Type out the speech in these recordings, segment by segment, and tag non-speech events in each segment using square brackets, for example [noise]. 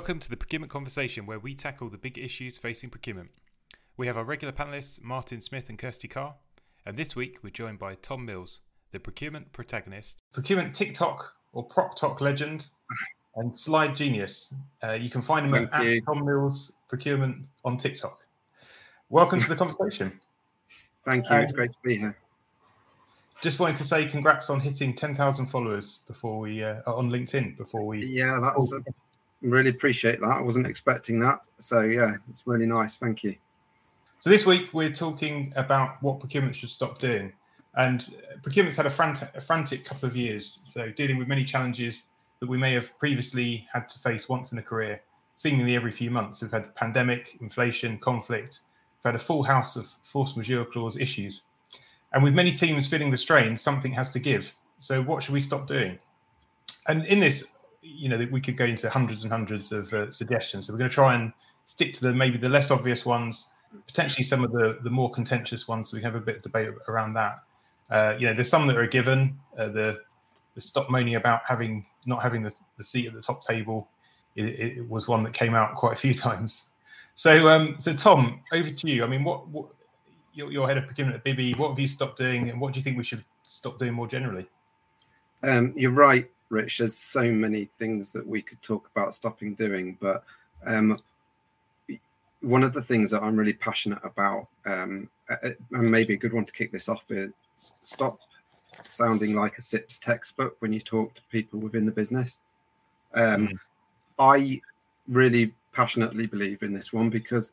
Welcome to the Procurement Conversation, where we tackle the big issues facing procurement. We have our regular panelists, Martin Smith and Kirsty Carr, and this week we're joined by Tom Mills, the procurement protagonist, procurement TikTok or ProcTok legend, and slide genius. Uh, you can find him Thank at you. Tom Mills Procurement on TikTok. Welcome to the conversation. Thank you. It's Um, great to be here. Just wanted to say congrats on hitting 10,000 followers before we uh, on LinkedIn before we. Yeah, that's uh, really appreciate that. I wasn't expecting that. So yeah, it's really nice. Thank you. So this week we're talking about what procurement should stop doing, and procurement's had a frantic, a frantic couple of years. So dealing with many challenges that we may have previously had to face once in a career, seemingly every few months. We've had pandemic, inflation, conflict. We've had a full house of force majeure clause issues, and with many teams feeling the strain, something has to give. So what should we stop doing? And in this, you know, we could go into hundreds and hundreds of uh, suggestions. So we're going to try and stick to the maybe the less obvious ones potentially some of the the more contentious ones. So we have a bit of debate around that. Uh, you know, there's some that are given. Uh, the the stop moaning about having not having the, the seat at the top table. It, it was one that came out quite a few [laughs] times. So, um, so Tom, over to you. I mean, what, what you're head of procurement at. What have you stopped doing, and what do you think we should stop doing more generally? Um, you're right, Rich. There's so many things that we could talk about stopping doing, but um, one of the things that I'm really passionate about, um, and maybe a good one to kick this off is stop sounding like a CIPS textbook when you talk to people within the business. Um, Mm. I really passionately believe in this one because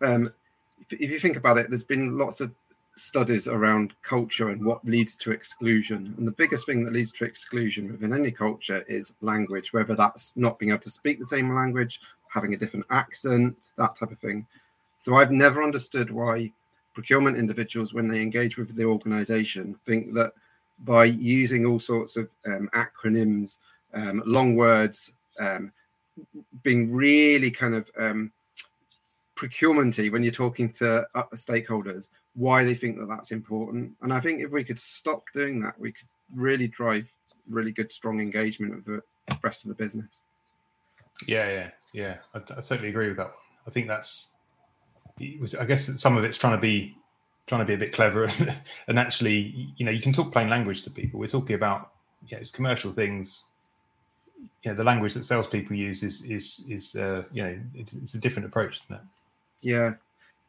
um, if, if you think about it, there's been lots of studies around culture and what leads to exclusion. And the biggest thing that leads to exclusion within any culture is language, whether that's not being able to speak the same language, having a different accent, that type of thing. So I've never understood why procurement individuals, when they engage with the organization, think that by using all sorts of um, acronyms, um, long words, um, being really kind of um, procurementy when you're talking to uh, stakeholders, why they think that that's important. And I think if we could stop doing that, we could really drive really good, strong engagement with the rest of the business. Yeah, yeah, yeah. I, totally agree with that one. I think that's. Was, I guess some of it's trying to be trying to be a bit clever [laughs] and, actually, you know, you can talk plain language to people. We're talking about yeah, it's commercial things. Know, the language that salespeople use is is is uh, you know it's, it's a different approach than that. Yeah,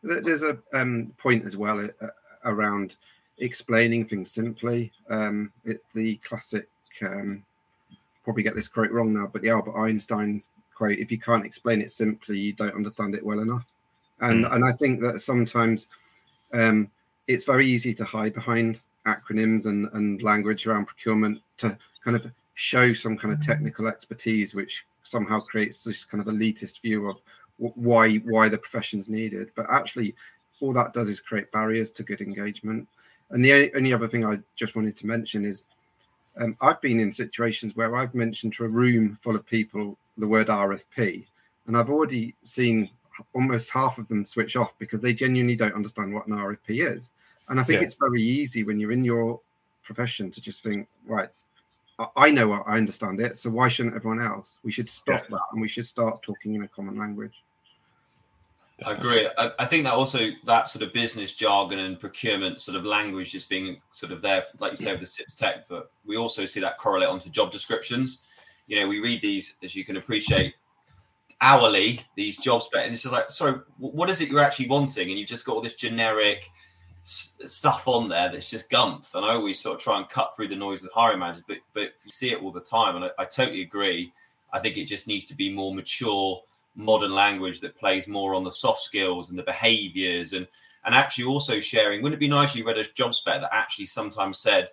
there's a um, point as well uh, around explaining things simply. Um, it's the classic, um, probably get this quote wrong now, but the Albert Einstein quote: "If you can't explain it simply, you don't understand it well enough." And and I think that sometimes um, it's very easy to hide behind acronyms and, and language around procurement to kind of show some kind of technical expertise, which somehow creates this kind of elitist view of wh- why why the profession's needed. But actually, all that does is create barriers to good engagement. And the only, other thing I just wanted to mention is um, I've been in situations where I've mentioned to a room full of people the word RFP, and I've already seen almost half of them switch off because they genuinely don't understand what an RFP is. And I think Yeah. it's very easy when you're in your profession to just think, right, I- know I understand it, so why shouldn't everyone else? We should stop Yeah. that and we should start talking in a common language. I agree. I, I think that also that sort of business jargon and procurement sort of language is being sort of there, like you say, with the CIPS tech, but we also see that correlate onto job descriptions. You know, we read these, as you can appreciate, hourly, these job spec, and it's just like, sorry, what is it you're actually wanting? And you've just got all this generic stuff on there that's just gumph. And I always sort of try and cut through the noise with hiring managers, but but you see it all the time. And I, I totally agree. I think it just needs to be more mature modern language that plays more on the soft skills and the behaviors and and actually also sharing wouldn't it be nice if you read a job spec that actually sometimes said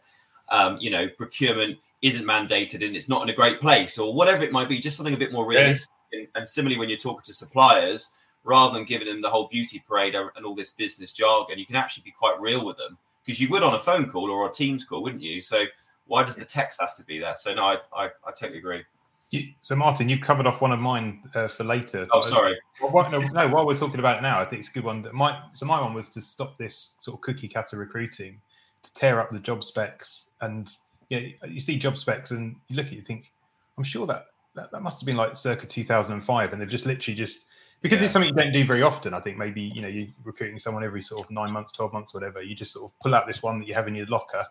um, you know procurement isn't mandated and it's not in a great place or whatever it might be just something a bit more Yeah. realistic and, and similarly when you're talking to suppliers rather than giving them the whole beauty parade and all this business jargon you can actually be quite real with them because you would on a phone call or a teams call wouldn't you so why does the text has to be there so no i i, I totally agree You, so Martin, you've covered off one of mine uh, for later. oh sorry Well, why- no, no, while we're talking about it now, I think it's a good one. That my so my one was to stop this sort of cookie cutter recruiting, to tear up the job specs, and yeah, you see job specs and you look at it, you think, I'm sure that that, that must have been like circa 2005, and they've just literally just because Yeah. it's something you don't do very often. I think maybe you know you're recruiting someone every sort of nine months, twelve months, whatever. You just sort of pull out this one that you have in your locker,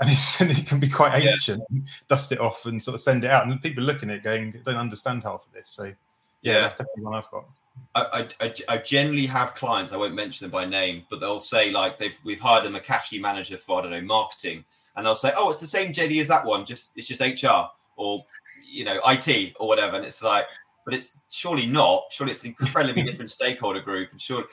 and, [laughs] it's, and it can be quite Yeah. ancient. Dust it off and sort of send it out, and people looking at it going, "Don't understand half of this." So yeah, Yeah. that's definitely one I've got. I, I, I- generally have clients. I won't mention them by name, but they'll say like they've we've hired a McCaskey manager for I don't know marketing, and they'll say, "Oh, it's the same JD as that one. Just it's just HR or you know IT or whatever." And it's like, but it's surely not. Surely it's an incredibly [laughs] different stakeholder group, and sure.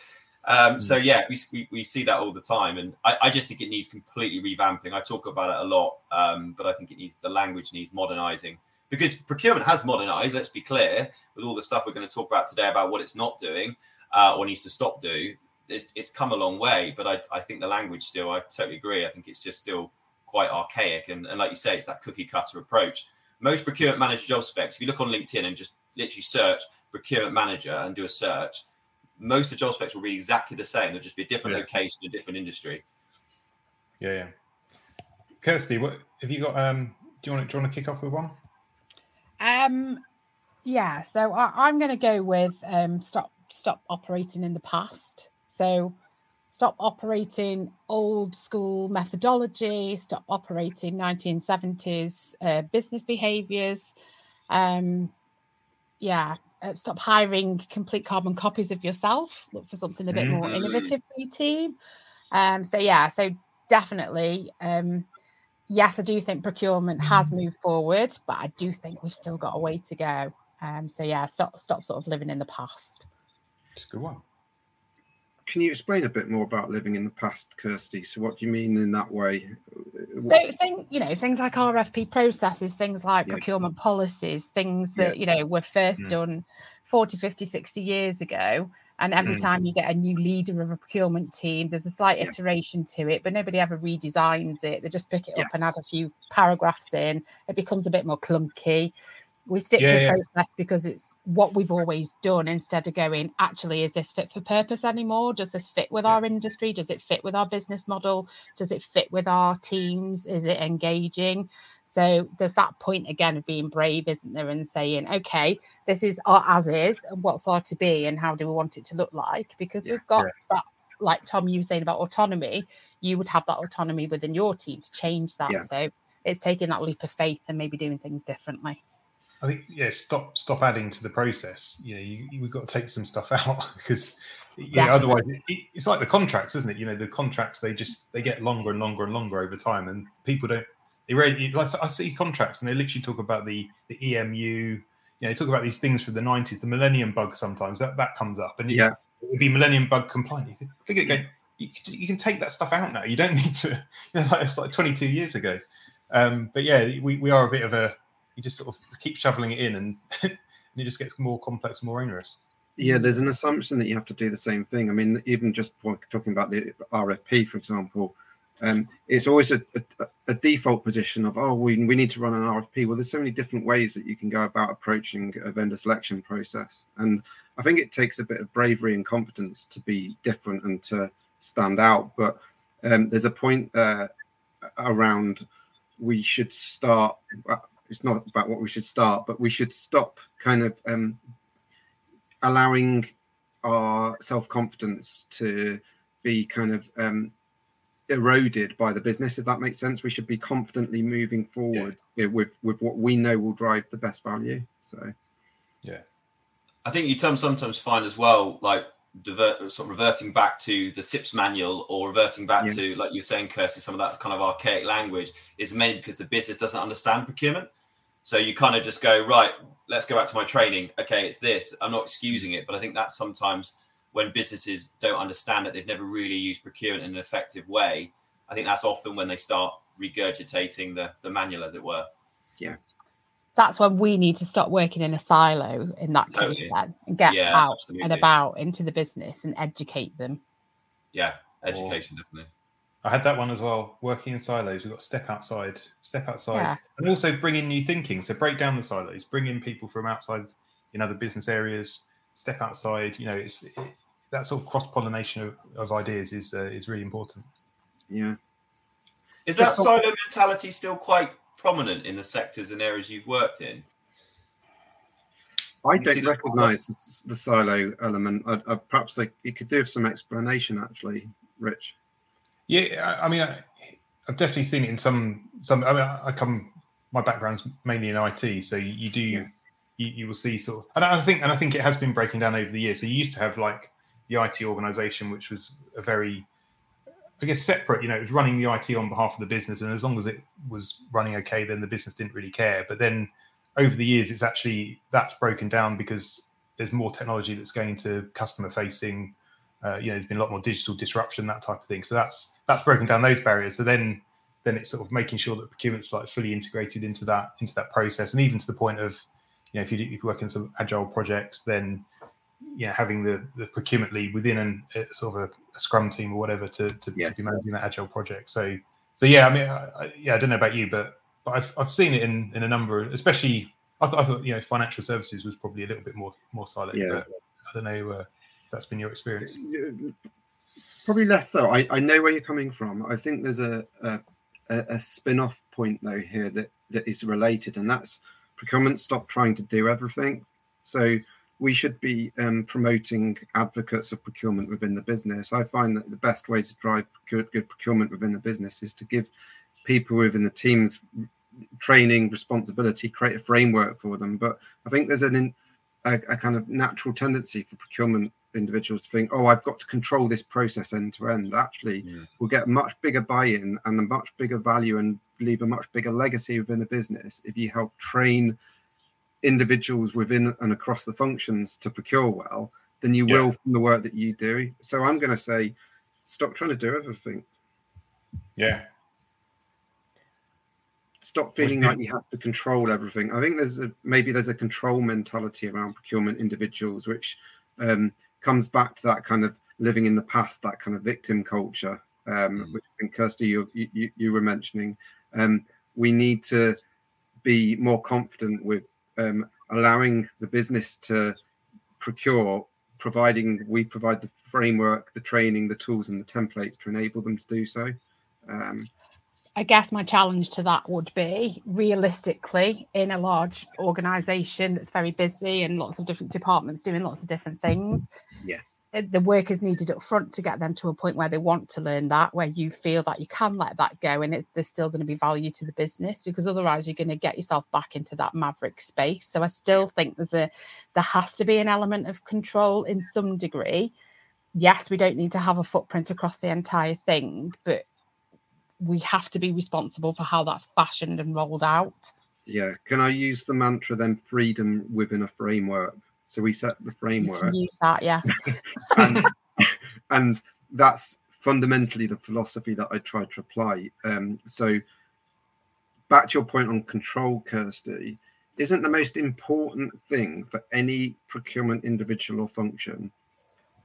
Um, so yeah, we, we, we see that all the time, and I, I just think it needs completely revamping. I talk about it a lot, um, but I think it needs the language needs modernizing because procurement has modernized. Let's be clear with all the stuff we're going to talk about today about what it's not doing uh, or needs to stop do. It's, it's come a long way, but I, I think the language still. I totally agree. I think it's just still quite archaic, and, and like you say, it's that cookie cutter approach. Most procurement manager job specs. If you look on LinkedIn and just literally search procurement manager and do a search, most of the job specs will be exactly the same. They'll just be a different Yeah. location, a different industry. Yeah, yeah. Kirsty, what have you got? Um, do you want to, do you want to kick off with one? Um, yeah. So I, I'm going to go with um, stop stop operating in the past. So stop operating old school methodology. Stop operating 1970s uh, business behaviors. Um, yeah. Uh, stop hiring complete carbon copies of yourself. Look for something a bit more Mhm. innovative for your team. Um, so yeah. So definitely. Um, yes, I do think procurement has moved forward, but I do think we've still got a way to go. Um, so yeah, stop stop sort of living in the past. It's a good one. Can you explain a bit more about living in the past, Kirsty? So, what do you mean in that way? So thing, you know, things like RFP processes, things like Yeah. procurement policies, things Yeah. that, you know, were first Mm. done 40, 50, 60 years ago. And every Mm. time you get a new leader of a procurement team, there's a slight Yeah. iteration to it, but nobody ever redesigns it. They just pick it Yeah. up and add a few paragraphs in. It becomes a bit more clunky. We stick Yeah, to a yeah. process because it's what we've always done instead of going, actually, is this fit for purpose anymore? Does this fit with Yeah. our industry? Does it fit with our business model? Does it fit with our teams? Is it engaging? So there's that point again of being brave, isn't there? And saying, okay, this is our as is, and what's our to be, and how do we want it to look like? Because we've got that, like Tom, you were saying about autonomy, you would have that autonomy within your team to change that. So it's taking that leap of faith and maybe doing things differently. I think yeah, stop stop adding to the process. You know, you, you- we've got to take some stuff [laughs] out because yeah, otherwise it, it- it's like the contracts, isn't it? You know, the contracts they just they get longer and longer and longer over time, and people don't. They really like I see contracts and they literally talk about the the EMU. You know, they talk about these things from the nineties, the Millennium Bug. Sometimes that that comes up, and Yeah. it would be Millennium Bug compliant. You think, look at it going, you, can- you can take that stuff out now. You don't [laughs] need to. [laughs] You know, like, it's like twenty two years ago. Um, but yeah, we, we are a bit of a you just sort of keep shoveling it in and, [laughs] and it just gets more complex, more onerous. Yeah, there's an assumption that you have to do the same thing. I mean, even just talking about the RFP, for example, um, it's always a, a, a default position of, oh, we, we need to run an RFP. Well, there's so many different ways that you can go about approaching a vendor selection process. And I think it takes a bit of bravery and confidence to be different and to stand out. But um, there's a point uh, around we should start. It's not about what we should start, but we should stop kind of um, allowing our self confidence to be kind of um, eroded by the business. If that makes sense, we should be confidently moving forward yeah, with with what we know will drive the best value. So, yeah, I think you term sometimes find as well, like divert, sort of reverting back to the CIPS manual or reverting back Yeah. to, like you're saying, Kirsty, some of that kind of archaic language is mainly because the business doesn't understand procurement. So you kind of just go, right, let's go back to my training. Okay, it's this. I'm not excusing it, but I think that's sometimes when businesses don't understand it, they've never really used procurement in an effective way. I think that's often when they start regurgitating the, the manual, as it were. That's when we need to stop working in a silo in that case then and get Yeah, out absolutely. and about into the business and educate them. Yeah, education, definitely. I had that one as well. Working in silos, we've got to step outside, step outside, Yeah. and also bring in new thinking. So break down the silos, bring in people from outside in other business areas. Step outside. You know, it's it, that sort of cross pollination of, of ideas is uh, is really important. yeah. Is that silo mentality still quite prominent in the sectors and areas you've worked in? I don't recognise the, the, silo element. I, I, perhaps I, you could do some explanation, actually, Rich. Yeah, I, I mean, I, have definitely seen it in some. Some. I mean, I come. My background's mainly in IT, so you, you do. Yeah. You, you, will see sort of, and I think, and I think it has been breaking down over the years. So you used to have like the IT organization, which was a very, I guess, separate. You know, it was running the IT on behalf of the business, and as long as it was running okay, then the business didn't really care. But then over the years, it's actually that's broken down because there's more technology that's going into customer facing. Uh, you know, there's been a lot more digital disruption, that type of thing. So that's that's broken down those barriers. So then then it's sort of making sure that procurement's like fully integrated into that into that process, and even to the point of you know if you if you work in some agile projects, then you know having the the procurement lead within an a, sort of a, a, scrum team or whatever to to, yeah. to, be managing that agile project. So so yeah, I mean, I, I, yeah, I don't know about you, but but I've I've seen it in in a number, of, especially I, th- I thought you know financial services was probably a little bit more more silent. Yeah. I don't know uh, if that's been your experience. Probably less so. I, I know where you're coming from. I think there's a, a a spin-off point though here that that is related, and that's procurement stop trying to do everything. So we should be um, promoting advocates of procurement within the business. I find that the best way to drive good, good procurement within the business is to give people within the teams training, responsibility, create a framework for them. But I think there's an a, a, kind of natural tendency for procurement individuals to think, oh, I've got to control this process end to end. Actually, yeah. we'll get much bigger buy-in and a much bigger value and leave a much bigger legacy within the business if you help train individuals within and across the functions to procure well than you yeah. will from the work that you do. So I'm going to say, stop trying to do everything. Yeah, stop feeling like you have to control everything. I think there's a maybe there's a control mentality around procurement individuals, which um, comes back to that kind of living in the past, that kind of victim culture, um, mm. which I think Kirsty you, you, you were mentioning. Um, we need to be more confident with um, allowing the business to procure, providing we provide the framework, the training, the tools, and the templates to enable them to do so. Um, I guess my challenge to that would be realistically in a large organization that's very busy and lots of different departments doing lots of different things. Yeah. Eh, the work is needed up front to get them to a point where they want to learn that, where you feel that you can let that go and it, there's still going to be value to the business because otherwise you're going to get yourself back into that maverick space. So I still think there's a there has to be an element of control in some degree. Yes, we don't need to have a footprint across the entire thing, but we have to be responsible for how that's fashioned and rolled out. Yeah. Can I use the mantra then freedom within a framework? So we set the framework. use that, yeah. [laughs] and, and that's fundamentally the philosophy that I try to apply. Um, so back to your point on control, Kirsty, isn't the most important thing for any procurement individual or function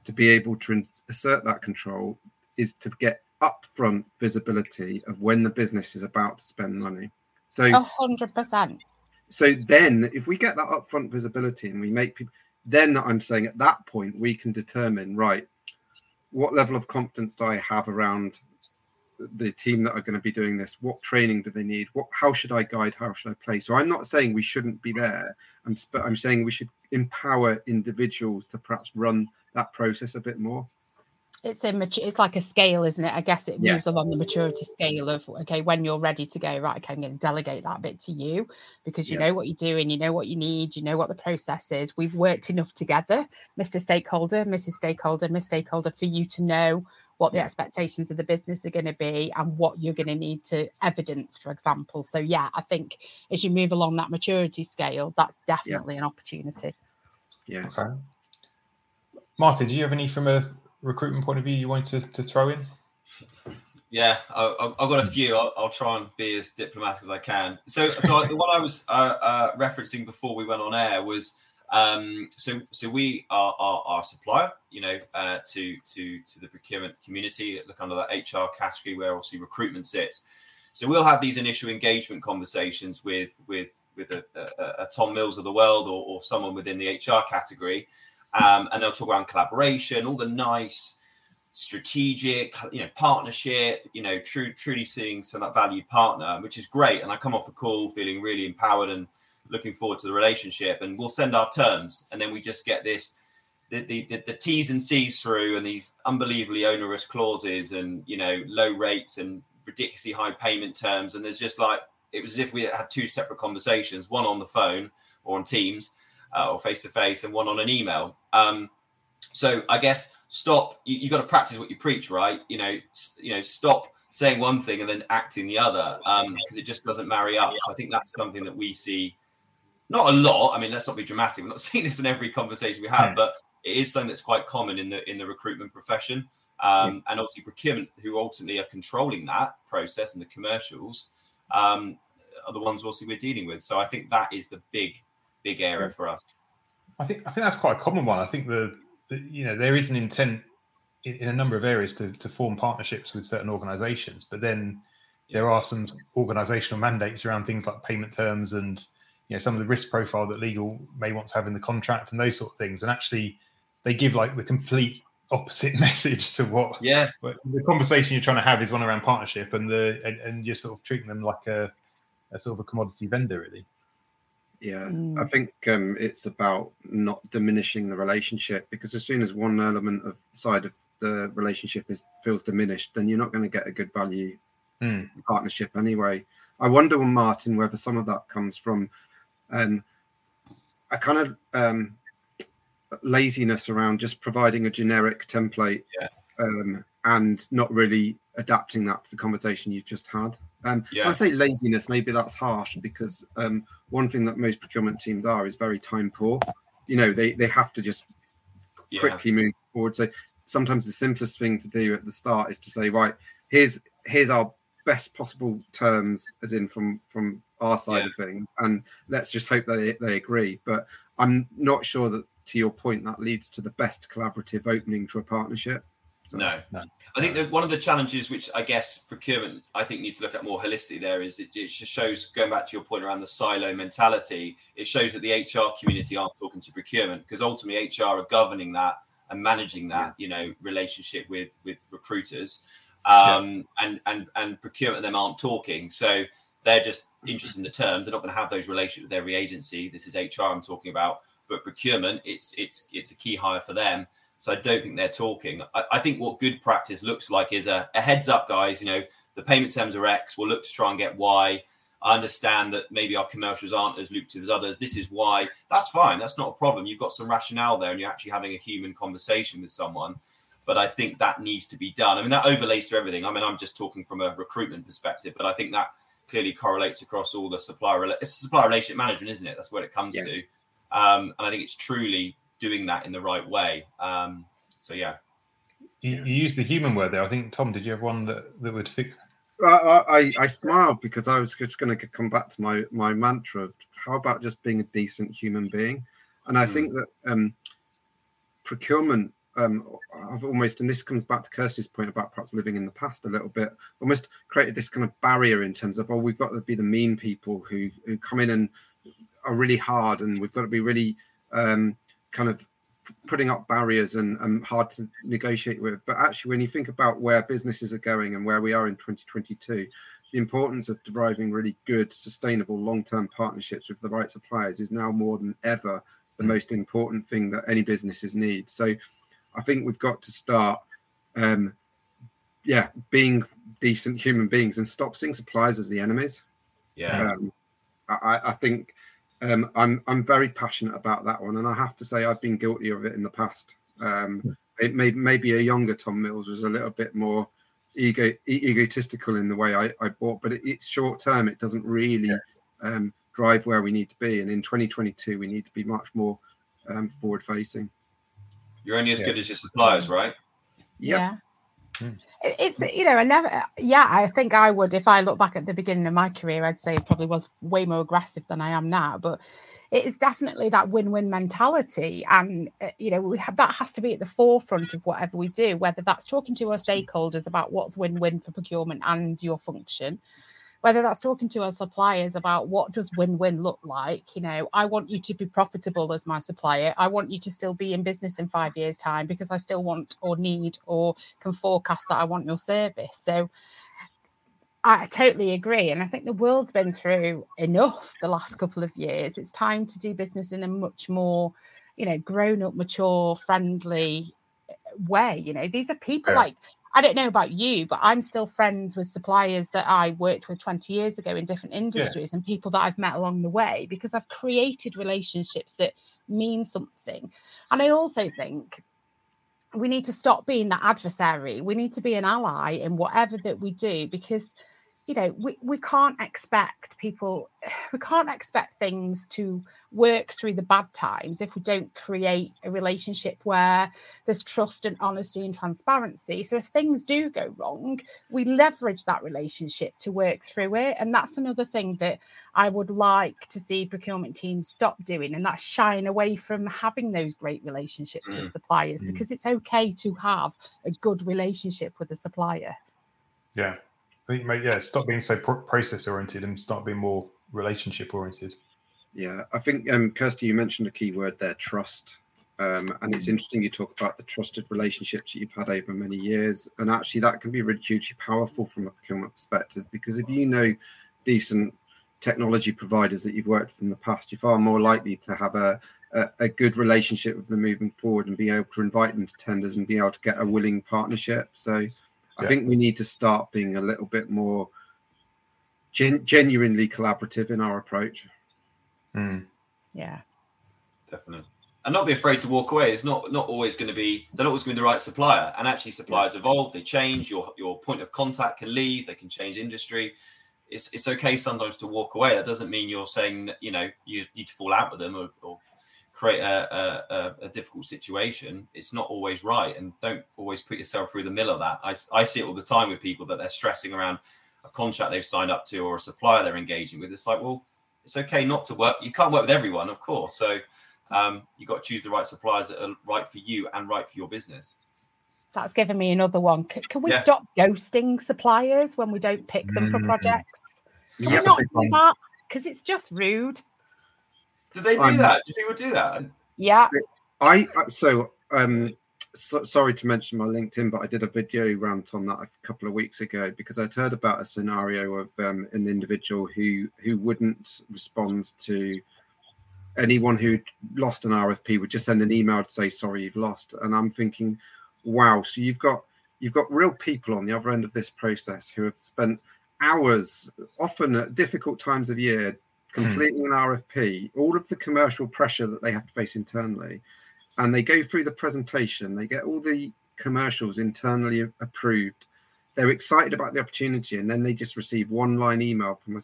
to be able to assert that control is to get upfront visibility of when the business is about to spend money. So a hundred percent. So then if we get that upfront visibility and we make people then I'm saying at that point we can determine right what level of confidence do I have around the team that are going to be doing this? What training do they need? What how should i guide? How should i play? So i'm not saying we shouldn't be there. I'm but i'm saying we should empower individuals to perhaps run that process a bit more it's a it's like a scale isn't it i guess it moves yeah. along the maturity scale of okay when you're ready to go right okay i'm going to delegate that bit to you because you yeah. know what you're doing you know what you need you know what the process is we've worked enough together mr stakeholder mrs stakeholder miss stakeholder for you to know what the expectations of the business are going to be and what you're going to need to evidence for example so yeah i think as you move along that maturity scale that's definitely yeah. an opportunity yeah okay. martin do you have any from a recruitment point of view you want to, to throw in? Yeah, I, have got a few. I'll, I'll, try and be as diplomatic as I can. So, so what I was uh, uh, referencing before we went on air was um, so so we are our supplier, you know, uh, to to to the procurement community. Look under that HR category where obviously recruitment sits. So we'll have these initial engagement conversations with with with a, a, a Tom Mills of the world or, or someone within the HR category, um, and they'll talk around collaboration, all the nice strategic, you know, partnership, you know, true, truly seeing some that valued partner, which is great. And I come off the call feeling really empowered and looking forward to the relationship, and we'll send our terms, and then we just get this the, the, the, the T's and C's through and these unbelievably onerous clauses and you know low rates and ridiculously high payment terms. And there's just like it was as if we had two separate conversations one on the phone or on teams uh, or face to face and one on an email um, so i guess stop you, you got to practice what you preach right you know you know stop saying one thing and then acting the other because um, it just doesn't marry up so i think that's something that we see not a lot i mean let's not be dramatic we're not [laughs] seeing this in every conversation we have yeah. but it is something that's quite common in the in the recruitment profession. Um. And obviously, procurement, who ultimately are controlling that process and the commercials, um, are the ones obviously we're dealing with. So I think that is the big, big area for us. I think I think that's quite a common one. I think the, the you know there is an intent in, in, a number of areas to to form partnerships with certain organisations, but then there are some organisational mandates around things like payment terms and you know some of the risk profile that legal may want to have in the contract and those sort of things. And actually, they give like the complete opposite [laughs] message to what yeah what, the conversation you're trying to have is one around partnership and the and, and you're sort of treating them like a, a sort of a commodity vendor really yeah mm. i think um, it's about not diminishing the relationship because as soon as one element of side of the relationship is feels diminished then you're not going to get a good value mm. partnership anyway i wonder martin whether some of that comes from um, i kind of um, laziness around just providing a generic template yeah. um, and not really adapting that to the conversation you've just had. Um, yeah. I say laziness, maybe that's harsh because um, one thing that most procurement teams are is very time poor. You know, they, they have to just yeah. quickly move forward. So sometimes the simplest thing to do at the start is to say, right, here's here's our best possible terms, as in from from our side yeah. of things, and let's just hope they they agree. But I'm not sure that to your point, that leads to the best collaborative opening to a partnership. So, no, no. I think that one of the challenges, which I guess procurement, I think needs to look at more holistically, there is it, it just shows going back to your point around the silo mentality. It shows that the HR community aren't talking to procurement because ultimately HR are governing that and managing that, you know, relationship with with recruiters, um, yeah. and and and procurement and them aren't talking. So they're just interested in the terms. They're not going to have those relationships with every agency. This is HR I'm talking about but procurement, it's it's it's a key hire for them. So I don't think they're talking. I, I think what good practice looks like is a, a, heads up, guys. You know, the payment terms are X. We'll look to try and get Y. I understand that maybe our commercials aren't as lucrative as others. This is why. That's fine. That's not a problem. You've got some rationale there, and you're actually having a human conversation with someone. But I think that needs to be done. I mean, that overlays to everything. I mean, I'm just talking from a recruitment perspective, but I think that clearly correlates across all the supplier. It's supplier relationship management, isn't it? That's what it comes yeah. to. Um, and I think it's truly doing that in the right way. Um, so yeah. You, you used the human word there. I think Tom, did you have one that, that would fix? I, I, I smiled because I was just going to come back to my my mantra. How about just being a decent human being? And I mm. think that um, procurement, um, I've almost, and this comes back to Kirsty's point about perhaps living in the past a little bit, almost created this kind of barrier in terms of, oh, we've got to be the mean people who who come in and are really hard, and we've got to be really um, kind of putting up barriers and, and hard to negotiate with. But actually, when you think about where businesses are going and where we are in 2022, the importance of deriving really good, sustainable, long-term partnerships with the right suppliers is now more than ever the mm. most important thing that any businesses need. So, I think we've got to start, um, yeah, being decent human beings and stop seeing suppliers as the enemies. Yeah, um, I, I think um, I'm I'm very passionate about that one, and I have to say I've been guilty of it in the past. Um, it may, maybe a younger Tom Mills was a little bit more ego egotistical in the way I, I bought, but it, it's short term. It doesn't really yeah. um, drive where we need to be, and in 2022 we need to be much more um, forward facing. You're only as yeah. good as your suppliers, right? Yep. Yeah. Hmm. It's you know I never yeah I think I would if I look back at the beginning of my career I'd say it probably was way more aggressive than I am now but it is definitely that win-win mentality and uh, you know we have that has to be at the forefront of whatever we do whether that's talking to our stakeholders about what's win-win for procurement and your function whether that's talking to our suppliers about what does win-win look like you know i want you to be profitable as my supplier i want you to still be in business in five years time because i still want or need or can forecast that i want your service so I totally agree. And I think the world's been through enough the last couple of years. It's time to do business in a much more, you know, grown up, mature, friendly way. You know, these are people yeah. like, I don't know about you, but I'm still friends with suppliers that I worked with 20 years ago in different industries yeah. and people that I've met along the way because I've created relationships that mean something. And I also think we need to stop being that adversary. We need to be an ally in whatever that we do because you know we, we can't expect people [sighs] we can't expect things to work through the bad times if we don't create a relationship where there's trust and honesty and transparency so if things do go wrong we leverage that relationship to work through it and that's another thing that i would like to see procurement teams stop doing and that's shying away from having those great relationships mm. with suppliers mm. because it's okay to have a good relationship with a supplier yeah I think, yeah, stop being so pro- process oriented and start being more relationship oriented. Yeah, I think, um, Kirsty, you mentioned a key word there trust. Um, and it's mm. interesting you talk about the trusted relationships that you've had over many years. And actually, that can be really hugely powerful from a procurement perspective because if you know decent technology providers that you've worked with in the past, you're far more likely to have a, a, a, good relationship with them moving forward and be able to invite them to tenders and be able to get a willing partnership. So I think we need to start being a little bit more gen- genuinely collaborative in our approach. Mm. Yeah, definitely. And not be afraid to walk away. It's not not always going to be. They're not always going to be the right supplier. And actually, suppliers evolve. They change. Your your point of contact can leave. They can change industry. It's it's okay sometimes to walk away. That doesn't mean you're saying you know you need to fall out with them or, or create a, a, a, difficult situation, it's not always right. And don't always put yourself through the mill of that. I, I see it all the time with people that they're stressing around a contract they've signed up to or a supplier they're engaging with. It's like, well, it's okay not to work. You can't work with everyone, of course. So um, you've got to choose the right suppliers that are right for you and right for your business. That's given me another one. Can, can we yeah. stop ghosting suppliers when we don't pick them mm. for projects? Can we not do that? Because it's just rude. Did they do I'm, that? Did people do that? Yeah. I so um so, sorry to mention my LinkedIn, but I did a video rant on that a couple of weeks ago because I'd heard about a scenario of um, an individual who who wouldn't respond to anyone who'd lost an RFP would just send an email to say sorry you've lost, and I'm thinking, wow, so you've got you've got real people on the other end of this process who have spent hours, often at difficult times of year. Hmm. completing an RFP, all of the commercial pressure that they have to face internally, and they go through the presentation, they get all the commercials internally approved. They're excited about the opportunity, and then they just receive one line email from a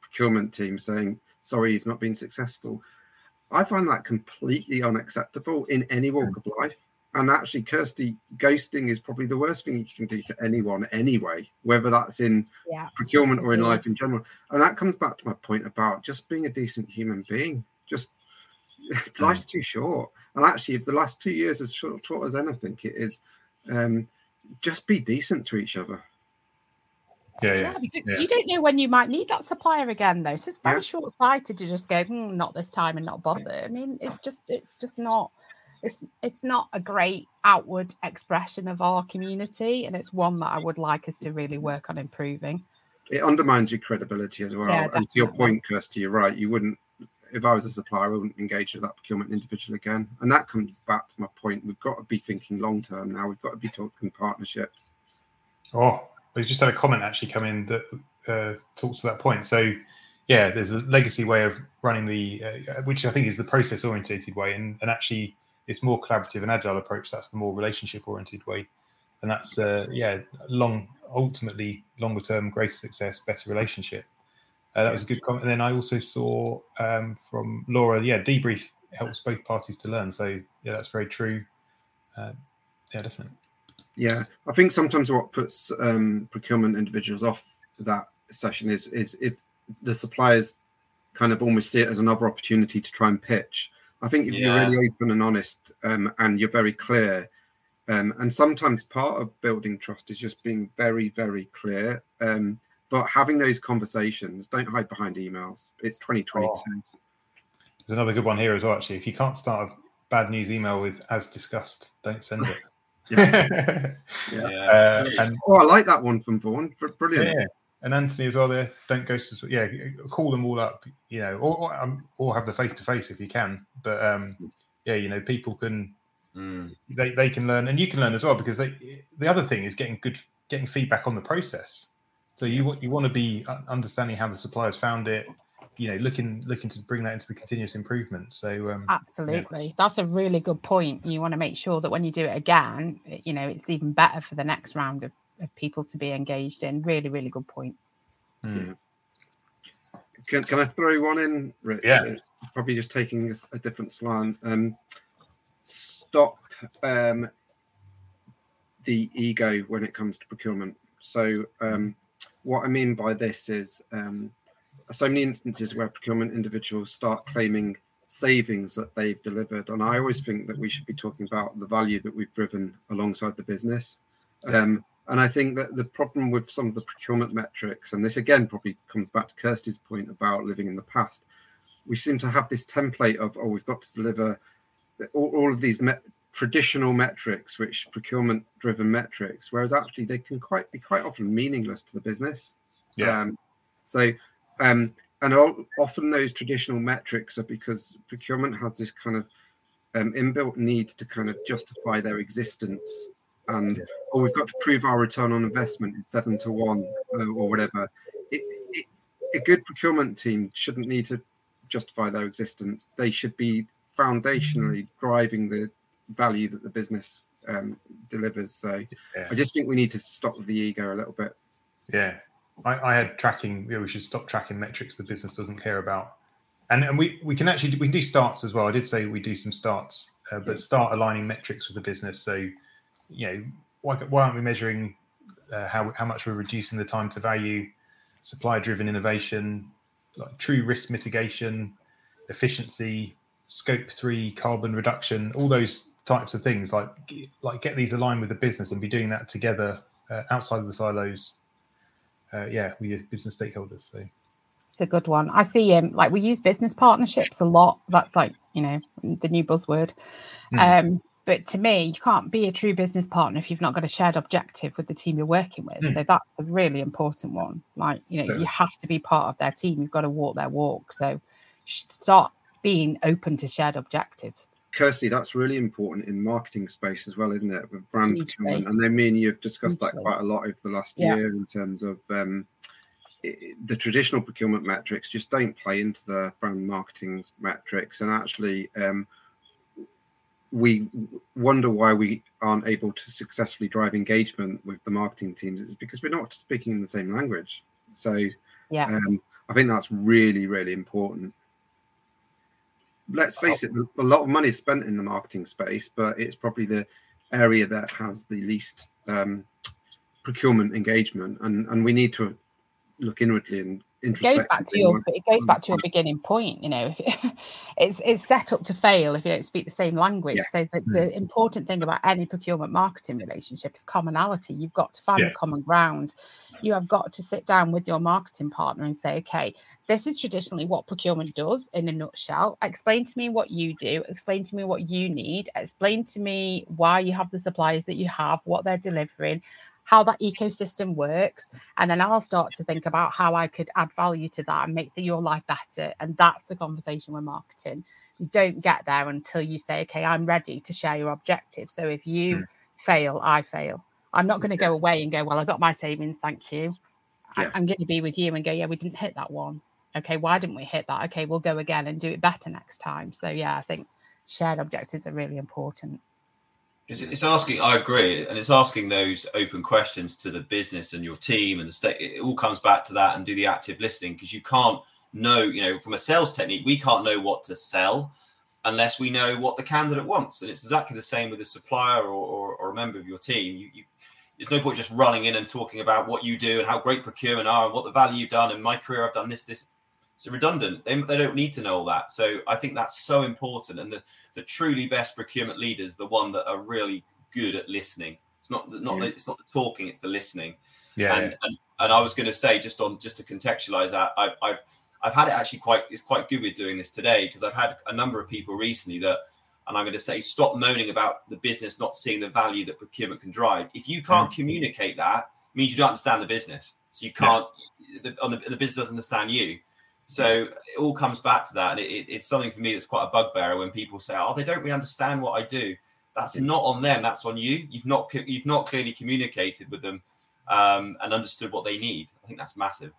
procurement team saying, Sorry, you've not been successful. I find that completely unacceptable in any walk hmm. of life. And actually, Kirsty, ghosting is probably the worst thing you can do to anyone anyway, whether that's in yeah. procurement or in life in general. And that comes back to my point about just being a decent human being. Just [laughs] life's too short. And actually, if the last two years has taught us anything, it is um, just be decent to each other. Yeah, yeah, yeah, You don't know when you might need that supplier again, though. So it's very yeah. short-sighted to just go, hmm, not this time, and not bother. I mean, it's just, it's just not it's it's not a great outward expression of our community, and it's one that I would like us to really work on improving. It undermines your credibility as well. Yeah, and to your point, Kirsty, you're right. You wouldn't, if I was a supplier, I wouldn't engage with that procurement individual again. And that comes back to my point. We've got to be thinking long term now. We've got to be talking partnerships. Oh, we just had a comment actually come in that uh, talks to that point. So, yeah, there's a legacy way of running the, uh, which I think is the process orientated way, and, and actually it's more collaborative and agile approach. That's the more relationship oriented way, and that's uh, yeah, long ultimately longer term greater success, better relationship. Uh, that was a good comment. And then I also saw um, from Laura, yeah, debrief helps both parties to learn. So yeah, that's very true. Uh, yeah, definitely. Yeah, I think sometimes what puts um, procurement individuals off that session is is if the suppliers kind of almost see it as another opportunity to try and pitch I think if yeah. you're really open and honest um, and you're very clear, um, and sometimes part of building trust is just being very, very clear. Um, but having those conversations, don't hide behind emails. It's 2022. Oh. There's another good one here as well, actually. If you can't start a bad news email with "as discussed," don't send it. [laughs] [laughs] Yeah. Yeah. Uh, and Oh, I like that one from Vaughan. Br- Brilliant. Yeah, and Anthony as well. There, don't ghost us. Yeah, call them all up. You know, or or, um, or have the face to face if you can. But um, yeah, you know, people can Mm. they, they can learn and you can learn as well because they the other thing is getting good getting feedback on the process so you want you want to be uh, understanding how the suppliers found it you know looking looking to bring that into the continuous improvement so um Absolutely. That's a really good point. You want to make sure that when you do it again, you know, it's even better for the next round of, of people to be engaged in. Really, really good point. hmm. Can, can I throw one in, Rich? Yeah. It's probably just taking a, different slant. Um, stop um, the ego when it comes to procurement. So, um, what I mean by this is um, so many instances where procurement individuals start claiming savings that they've delivered. And I always think that we should be talking about the value that we've driven alongside the business. Um, and I think that the problem with some of the procurement metrics, and this again probably comes back to Kirsty's point about living in the past, we seem to have this template of, oh, we've got to deliver all, all of these met- traditional metrics, which procurement driven metrics, whereas actually they can quite be quite often meaningless to the business. yeah Um, so, um, and all, often those traditional metrics are because procurement has this kind of um, inbuilt need to kind of justify their existence. And, Yeah. oh, we've got to prove our return on investment is seven to one uh, or whatever. It, it, a good procurement team shouldn't need to justify their existence. They should be foundationally driving the value that the business um, delivers. So yeah I just think we need to stop the ego a little bit. Yeah, I, I had tracking. Yeah, we should stop tracking metrics the business doesn't care about, and and we we can actually we can do starts as well. I did say we do some starts, uh, but start aligning metrics with the business. So, you know, why why aren't we measuring uh, how how much we're reducing the time to value, supply driven innovation, like true risk mitigation, efficiency, scope three carbon reduction, all those types of things. Like like get these aligned with the business and be doing that together uh, outside of the silos uh, yeah, we as business stakeholders. So It's a good one. I see um like we use business partnerships a lot. That's like, you know, the new buzzword. Mm. Um, but to me, you can't be a true business partner if you've not got a shared objective with the team you're working with. Mm. So that's a really important one. Like, you know, Totally. you have to be part of their team. You've got to walk their walk. So start being open to shared objectives. Kirsty, that's really important in marketing space as well, isn't it? With brand procurement, and I mean you've discussed that quite a lot over the last Yeah. year in terms of um, the traditional procurement metrics. Just don't play into the brand marketing metrics, and actually, um, we wonder why we aren't able to successfully drive engagement with the marketing teams. It's because we're not speaking in the same language. So, Yeah. um, I think that's really, really important. Let's face it, a lot of money is spent in the marketing space, but it's probably the area that has the least um, procurement engagement, and and we need to look inwardly and It goes back to your it goes back to your beginning point you know. [laughs] It's it's set up to fail if you don't speak the same language. Yeah. so the, the important thing about any procurement marketing relationship is commonality. You've got to find Yeah. the common ground. You have got to sit down with your marketing partner and say okay this is traditionally what procurement does in a nutshell. Explain to me what you do. Explain to me what you need. Explain to me why you have the suppliers that you have what they're delivering how that ecosystem works and then I'll start to think about how I could add value to that and make the, your life better. And that's the conversation with marketing. You don't get there until you say, okay, I'm ready to share your objective. So if you Mm. fail, I fail. I'm not going to go away and go, well, I got my savings, thank you. I- I'm going to be with you and go, yeah, we didn't hit that one. Okay, why didn't we hit that? Okay, we'll go again and do it better next time. So yeah, I think shared objectives are really important. It's, it's asking, I agree, and it's asking those open questions to the business and your team and the state. It all comes back to that and do the active listening because you can't know, you know, from a sales technique, we can't know what to sell unless we know what the candidate wants. And it's exactly the same with a supplier or, or, or a member of your team. You, you, there's no point just running in and talking about what you do and how great procurement are and what the value you've done. And my career, I've done this, this. It's redundant. They, they don't need to know all that. So I think that's so important. And the, the truly best procurement leaders, the one that are really good at listening. It's not not Yeah. it's not the talking, it's the listening. yeah, And, and and I was going to say just on just to contextualize that, I, I've I've had it actually quite it's quite good with doing this today because I've had a number of people recently that and I'm going to say stop moaning about the business not seeing the value that procurement can drive. If you can't mm. communicate that, means you don't understand the business. So you can't. Yeah. The, the, the, business doesn't understand you. So it all comes back to that, and it, it, it's something for me that's quite a bugbear when people say, "Oh, they don't really understand what I do." That's yeah. not on them. That's on you. You've not you've not clearly communicated with them um, and understood what they need. I think that's massive.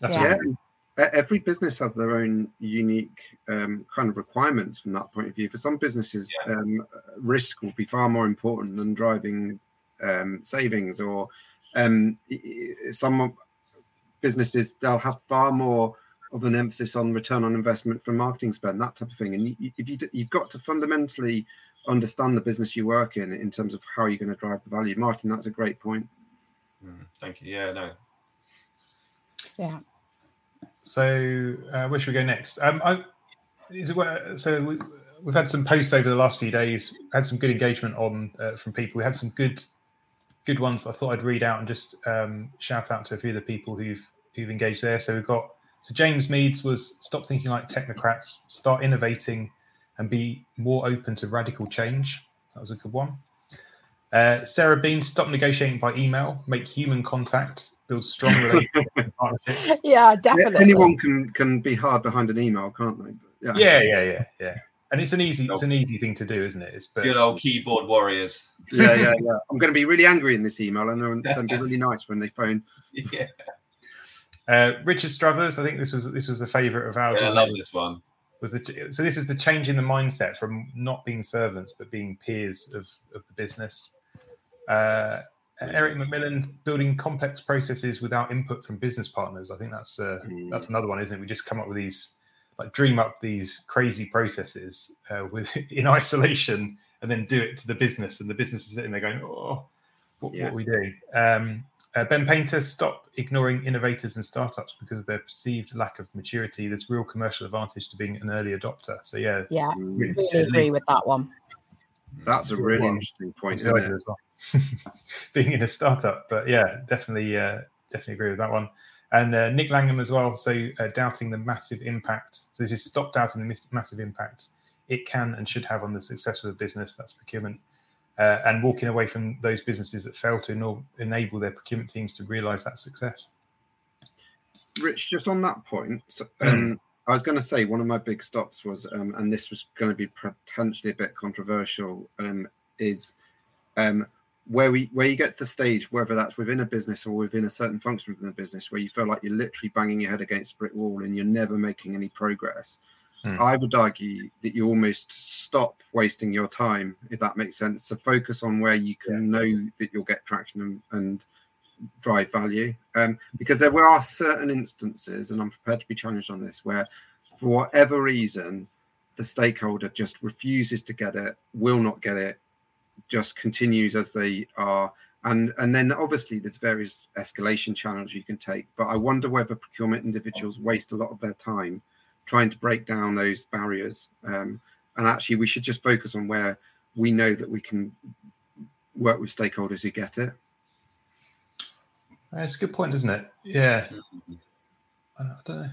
That's yeah every business has their own unique um, kind of requirements from that point of view. For some businesses, yeah. um, risk will be far more important than driving um, savings, or um, some businesses they'll have far more of an emphasis on return on investment from marketing spend, that type of thing. And if you you've got to fundamentally understand the business you work in in terms of how you're going to drive the value. Martin, that's a great point. Mm, thank you. Yeah, no. Yeah. So uh, where should we go next? Um, I, is it, so we, have had some posts over the last few days. Had some good engagement on uh, from people. We had some good good ones. I thought I'd read out and just um, shout out to a few of the people who've who've engaged there. So we've got so James Meads was stop thinking like technocrats, start innovating, and be more open to radical change. That was a good one. Uh, Sarah Bean, stop negotiating by email, make human contact, build strong relationships. [laughs] Yeah, definitely. Anyone can can be hard behind an email, can't they? Yeah. yeah, yeah, yeah, yeah. And it's an easy, it's an easy thing to do, isn't it? It's but, good old keyboard warriors. Yeah, yeah, [laughs] yeah. I'm going to be really angry in this email, and then be [laughs] really nice when they phone. Yeah. Uh, Richard Struthers, I think this was this was a favourite of ours. Yeah, I love this one. Was the, so this is the change in the mindset from not being servants but being peers of, of the business. Uh, Eric McMillan building complex processes without input from business partners. I think that's uh, mm. that's another one, isn't it? We just come up with these, like, dream up these crazy processes uh, with [laughs] in isolation, and then do it to the business, and the business is sitting there going, "Oh, what, yeah. what we do?" Um, uh, ben Painter, stop ignoring innovators and startups because of their perceived lack of maturity. There's real commercial advantage to being an early adopter. So yeah, yeah, really, really agree with that one. That's a really interesting point. Well. [laughs] being in a startup, but yeah, definitely, uh, definitely agree with that one. And uh, Nick Langham as well. So uh, doubting the massive impact. So this is stop doubting the massive impact it can and should have on the success of a business. That's procurement. Uh, and walking away from those businesses that fail to enable their procurement teams to realize that success. Rich, just on that point, so, hmm. um. I was going to say one of my big stops was, um, and this was going to be potentially a bit controversial, um, is um, where we where you get to the stage, whether that's within a business or within a certain function within the business, where you feel like you're literally banging your head against a brick wall and you're never making any progress. Mm. I would argue that you almost stop wasting your time, if that makes sense. So focus on where you can yeah. know that you'll get traction and, and drive value. Um, because there are certain instances, and I'm prepared to be challenged on this, where for whatever reason, the stakeholder just refuses to get it, will not get it, just continues as they are. And, and then obviously there's various escalation channels you can take, but I wonder whether procurement individuals waste a lot of their time trying to break down those barriers. Um, and actually, we should just focus on where we know that we can work with stakeholders who get it. It's a good point, isn't it? Yeah. I don't know.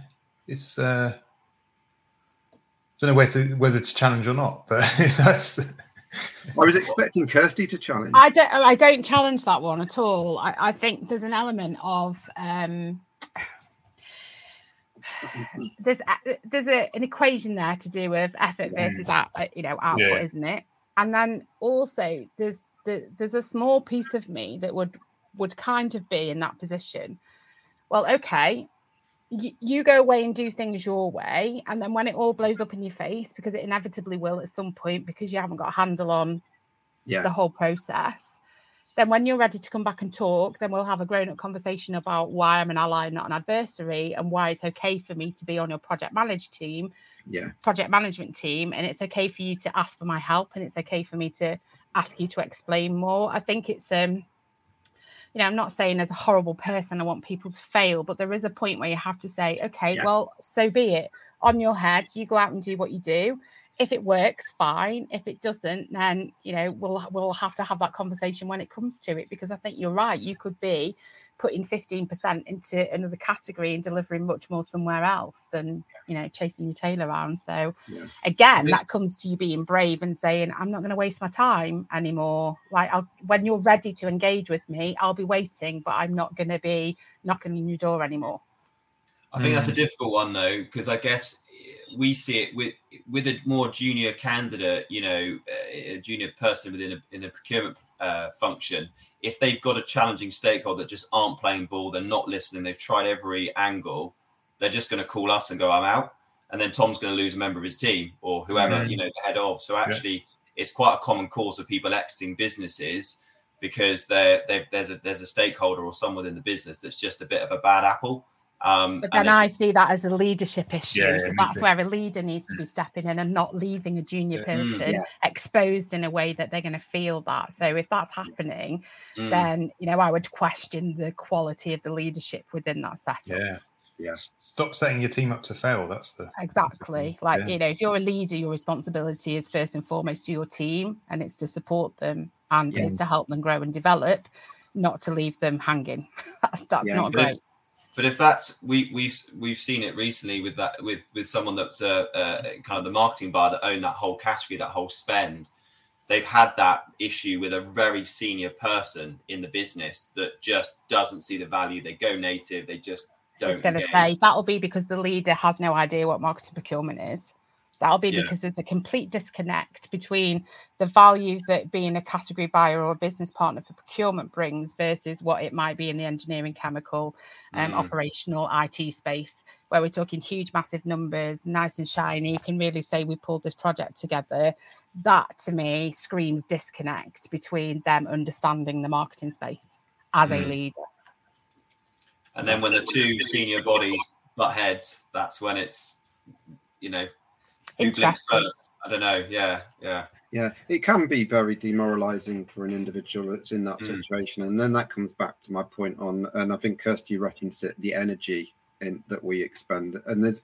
It's uh, I don't know where to whether to challenge or not, but [laughs] that's. I was expecting Kirsty to challenge. I don't. I don't challenge that one at all. I, I think there's an element of um, there's there's a, an equation there to do with effort versus out, uh, you know output, yeah. isn't it? And then also there's the, there's a small piece of me that would would kind of be in that position. Well, okay, you go away and do things your way, and then when it all blows up in your face, because it inevitably will at some point, because you haven't got a handle on yeah. the whole process. Then, when you're ready to come back and talk, then we'll have a grown up conversation about why I'm an ally, not an adversary, and why it's okay for me to be on your project manage team, yeah, project management team, and it's okay for you to ask for my help, and it's okay for me to ask you to explain more. I think it's um you know, I'm not saying as a horrible person, I want people to fail, but there is a point where you have to say, okay, yeah. well, so be it. On your head, you go out and do what you do. If it works, fine. If it doesn't, then you know we'll we'll have to have that conversation when it comes to it. Because I think you're right. You could be putting 15% into another category and delivering much more somewhere else than you know chasing your tail around so yeah. again that comes to you being brave and saying i'm not going to waste my time anymore like I'll, when you're ready to engage with me i'll be waiting but i'm not going to be knocking on your door anymore i think mm. that's a mm. difficult one though because i guess we see it with with a more junior candidate, you know, a junior person within a, in a procurement uh, function. If they've got a challenging stakeholder that just aren't playing ball, they're not listening, they've tried every angle, they're just going to call us and go, "I'm out," and then Tom's going to lose a member of his team or whoever mm-hmm. you know the head of. So actually, yeah. it's quite a common cause of people exiting businesses because they're, there's a there's a stakeholder or someone in the business that's just a bit of a bad apple um, but then I just... see that as a leadership issue. Yeah, so that's where a leader needs to be stepping in and not leaving a junior mm, person mm, yeah. exposed in a way that they're going to feel that. So if that's happening, mm. then you know I would question the quality of the leadership within that setup. Yeah. Yeah. Stop setting your team up to fail. That's the exactly like yeah. you know, if you're a leader, your responsibility is first and foremost to your team and it's to support them and yeah. is to help them grow and develop, not to leave them hanging. [laughs] that's, that's not great. But if that's we we've we've seen it recently with that with with someone that's a, a kind of the marketing bar that owned that whole category, that whole spend. They've had that issue with a very senior person in the business that just doesn't see the value. They go native. They just don't. Just going to say that'll be because the leader has no idea what marketing procurement is. That'll be yeah. because there's a complete disconnect between the value that being a category buyer or a business partner for procurement brings versus what it might be in the engineering, chemical, um, mm. operational IT space, where we're talking huge, massive numbers, nice and shiny. You can really say we pulled this project together. That to me screams disconnect between them understanding the marketing space as mm. a leader. And then when the two senior bodies butt heads, that's when it's you know Interesting. I don't know. Yeah, yeah, yeah. It can be very demoralising for an individual that's in that mm. situation, and then that comes back to my point on, and I think Kirsty referenced it, the energy in, that we expend, and there's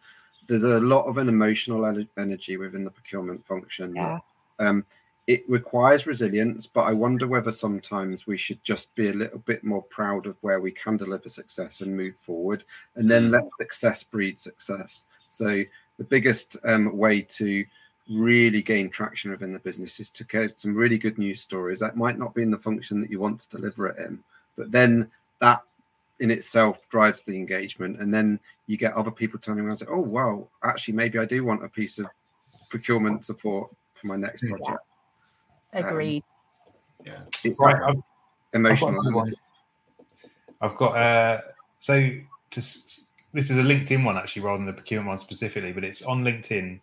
there's a lot of an emotional energy within the procurement function. Yeah. That, um, it requires resilience, but I wonder whether sometimes we should just be a little bit more proud of where we can deliver success and move forward, and then mm. let success breed success. So the biggest um, way to really gain traction within the business is to get some really good news stories that might not be in the function that you want to deliver it in but then that in itself drives the engagement. And then you get other people turning around and say oh wow actually maybe i do want a piece of procurement support for my next project. Agreed. Um, yeah. it's right, like emotional I've got, I've got uh so to this is a LinkedIn one actually, rather than the procurement one specifically, but it's on LinkedIn.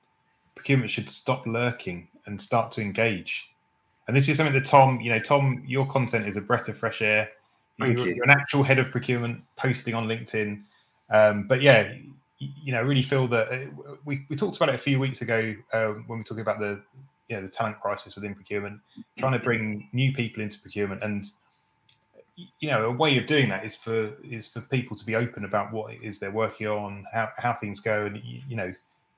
Procurement should stop lurking and start to engage. And this is something that Tom, you know, Tom, your content is a breath of fresh air. Thank you're, you. are an actual head of procurement posting on LinkedIn. Um, but yeah, you, you know, really feel that uh, we, we talked about it a few weeks ago uh, when we were talking about the you know the talent crisis within procurement, trying to bring new people into procurement and you know a way of doing that is for is for people to be open about what it is they're working on how, how things go and you know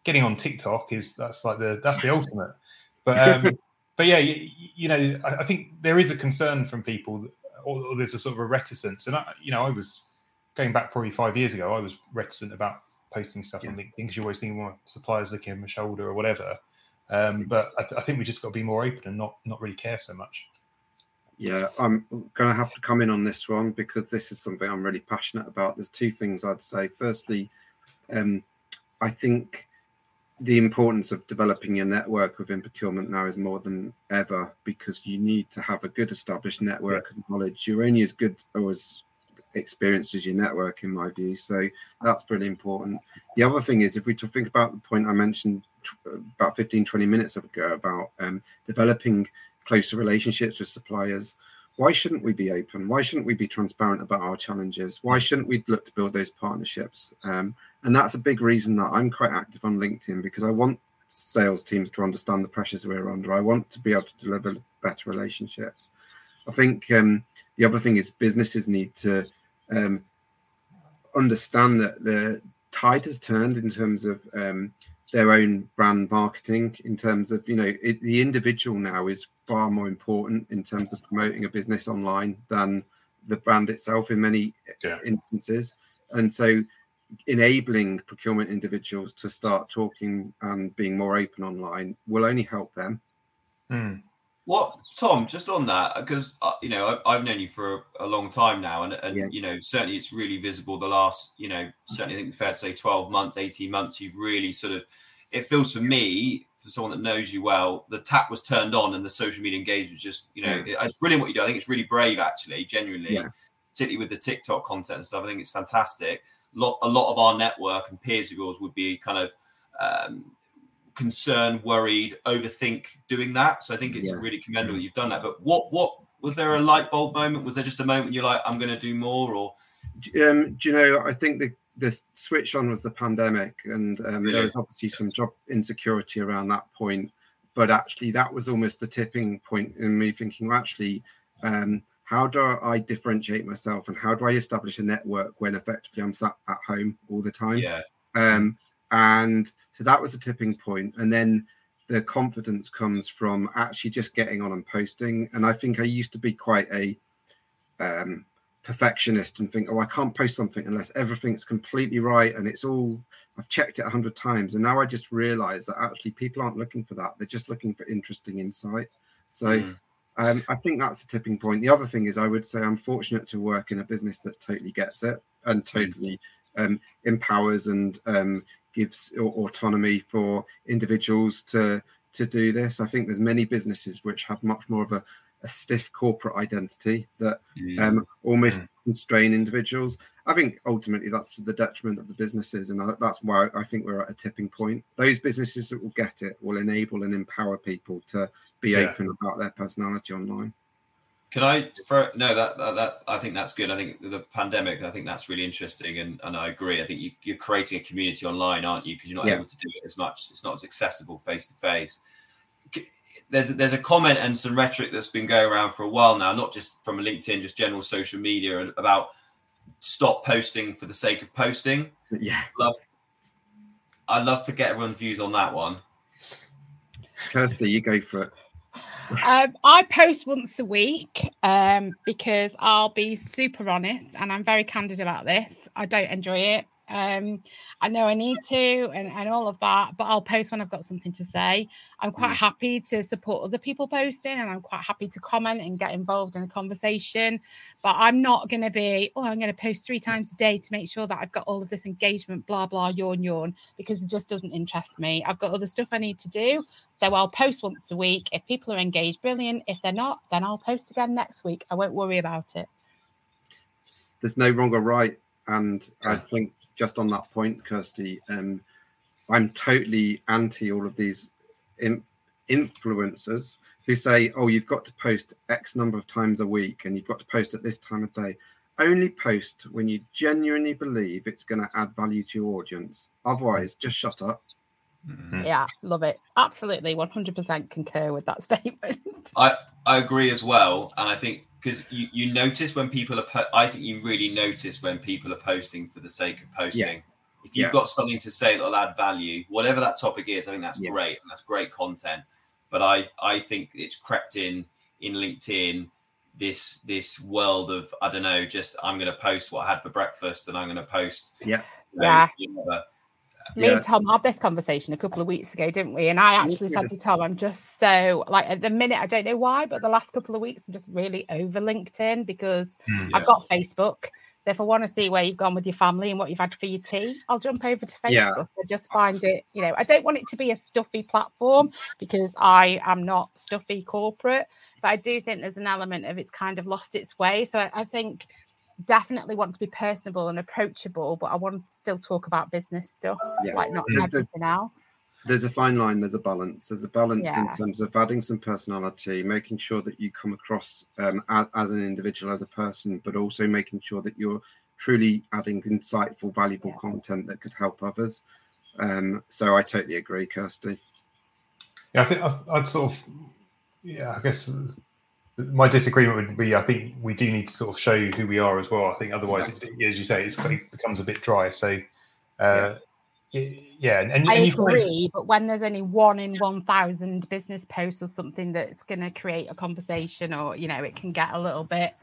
getting on tiktok is that's like the that's the ultimate. But um [laughs] but yeah you, you know I, I, think there is a concern from people or, or, there's a sort of a reticence. And i you know i was going back probably five years ago i was reticent about posting stuff yeah. on linkedin because you're always think well suppliers looking over my shoulder or whatever. Um, but I, th- I think we just got to be more open and not not really care so much yeah, I'm going to have to come in on this one because this is something I'm really passionate about. There's two things I'd say. Firstly, um, I think the importance of developing your network within procurement now is more than ever because you need to have a good established network of knowledge. You're only as good or as experienced as your network, in my view. So that's really important. The other thing is, if we think about the point I mentioned about 15, 20 minutes ago about um, developing closer relationships with suppliers. Why shouldn't we be open? Why shouldn't we be transparent about our challenges? Why shouldn't we look to build those partnerships? Um, and that's a big reason that I'm quite active on LinkedIn because I want sales teams to understand the pressures we're under. I want to be able to deliver better relationships. I think um, the other thing is businesses need to um, understand that the tide has turned in terms of um, their own brand marketing in terms of you know it, the individual now is far more important in terms of promoting a business online than the brand itself in many yeah. instances. And so enabling procurement individuals to start talking and being more open online will only help them. Mm. What Tom? Just on that, because uh, you know I, have known you for a, a, long time now, and, and yeah. you know certainly it's really visible. The last, you know, certainly I think fair to say twelve months, eighteen months, you've really sort of. It feels for me, for someone that knows you well, the tap was turned on, and the social media engagement was just, you know, yeah. it's brilliant what you do. I think it's really brave, actually, genuinely, yeah. particularly with the TikTok content and stuff. I think it's fantastic. A lot, a lot of our network and peers of yours would be kind of um, concerned, worried, overthink doing that. So I think it's yeah. really commendable that you've done that. But what what was there a light bulb moment? Was there just a moment you're like, I'm going to do more, or? Um, do you know? I think the the switch on was the pandemic, and um, really? there was obviously some job insecurity around that point. But actually, that was almost the tipping point in me thinking, well, actually, um, how do I differentiate myself, and how do I establish a network when effectively I'm sat at home all the time? Yeah. Um, and so that was a tipping point. And then the confidence comes from actually just getting on and posting. And i think i used to be quite a um, perfectionist and think oh i can't post something unless everything's completely right and it's all i've checked it a hundred times. And now i just realize that actually people aren't looking for that. They're just looking for interesting insight. So mm. um, i think that's a tipping point. The other thing is i would say i'm fortunate to work in a business that totally gets it and totally um, empowers and um, gives autonomy for individuals to to do this. I think there's many businesses which have much more of a, a stiff corporate identity that mm. um, almost mm. constrain individuals. I think ultimately that's the detriment of the businesses, and that's why I think we're at a tipping point. Those businesses that will get it will enable and empower people to be yeah. open about their personality online. Can I? For, no, that, that, that I think that's good. I think the pandemic. I think that's really interesting, and, and I agree. I think you, are creating a community online, aren't you? Because you're not yeah. able to do it as much. It's not as accessible face to face. There's there's a comment and some rhetoric that's been going around for a while now, not just from LinkedIn, just general social media, about stop posting for the sake of posting. Yeah, love. I'd love to get everyone's views on that one. Kirsty, you go for it um, I post once a week um, because I'll be super honest and I'm very candid about this. I don't enjoy it. Um, I know I need to and, and all of that, but I'll post when I've got something to say. I'm quite happy to support other people posting and I'm quite happy to comment and get involved in the conversation. But I'm not going to be, oh, I'm going to post three times a day to make sure that I've got all of this engagement, blah, blah, yawn, yawn, because it just doesn't interest me. I've got other stuff I need to do. So I'll post once a week. If people are engaged, brilliant. If they're not, then I'll post again next week. I won't worry about it. There's no wrong or right. And I think just on that point, Kirsty, um, I'm totally anti all of these in, influencers who say, "Oh, you've got to post X number of times a week, and you've got to post at this time of day." Only post when you genuinely believe it's going to add value to your audience. Otherwise, just shut up. Mm-hmm. Yeah, love it. Absolutely, 100% concur with that [laughs] statement. I I agree as well, and I think because you, you notice when people are po- i think you really notice when people are posting for the sake of posting yeah. if you've yeah. got something to say that'll add value whatever that topic is i think that's yeah. great and that's great content but i i think it's crept in in linkedin this this world of i don't know just i'm going to post what i had for breakfast and i'm going to post yeah yeah me yeah. and Tom had this conversation a couple of weeks ago, didn't we? And I actually said to Tom, I'm just so like at the minute, I don't know why, but the last couple of weeks, I'm just really over LinkedIn because mm, yeah. I've got Facebook. So if I want to see where you've gone with your family and what you've had for your tea, I'll jump over to Facebook. Yeah. I just find it, you know, I don't want it to be a stuffy platform because I am not stuffy corporate, but I do think there's an element of it's kind of lost its way. So I, I think definitely want to be personable and approachable, but I want to still talk about business stuff, yeah. like not there's, everything else. There's a fine line. There's a balance. There's a balance yeah. in terms of adding some personality, making sure that you come across um, as, as, an individual, as a person, but also making sure that you're truly adding insightful, valuable yeah. content that could help others. Um, so I totally agree, Kirsty. Yeah, I think I'd sort of, yeah, I guess my disagreement would be I think we do need to sort of show you who we are as well. I think otherwise, yeah. it, as you say, it becomes a bit dry. So, uh, yeah. yeah, and, and I agree. Find... But when there's only one in one thousand business posts or something that's going to create a conversation, or you know, it can get a little bit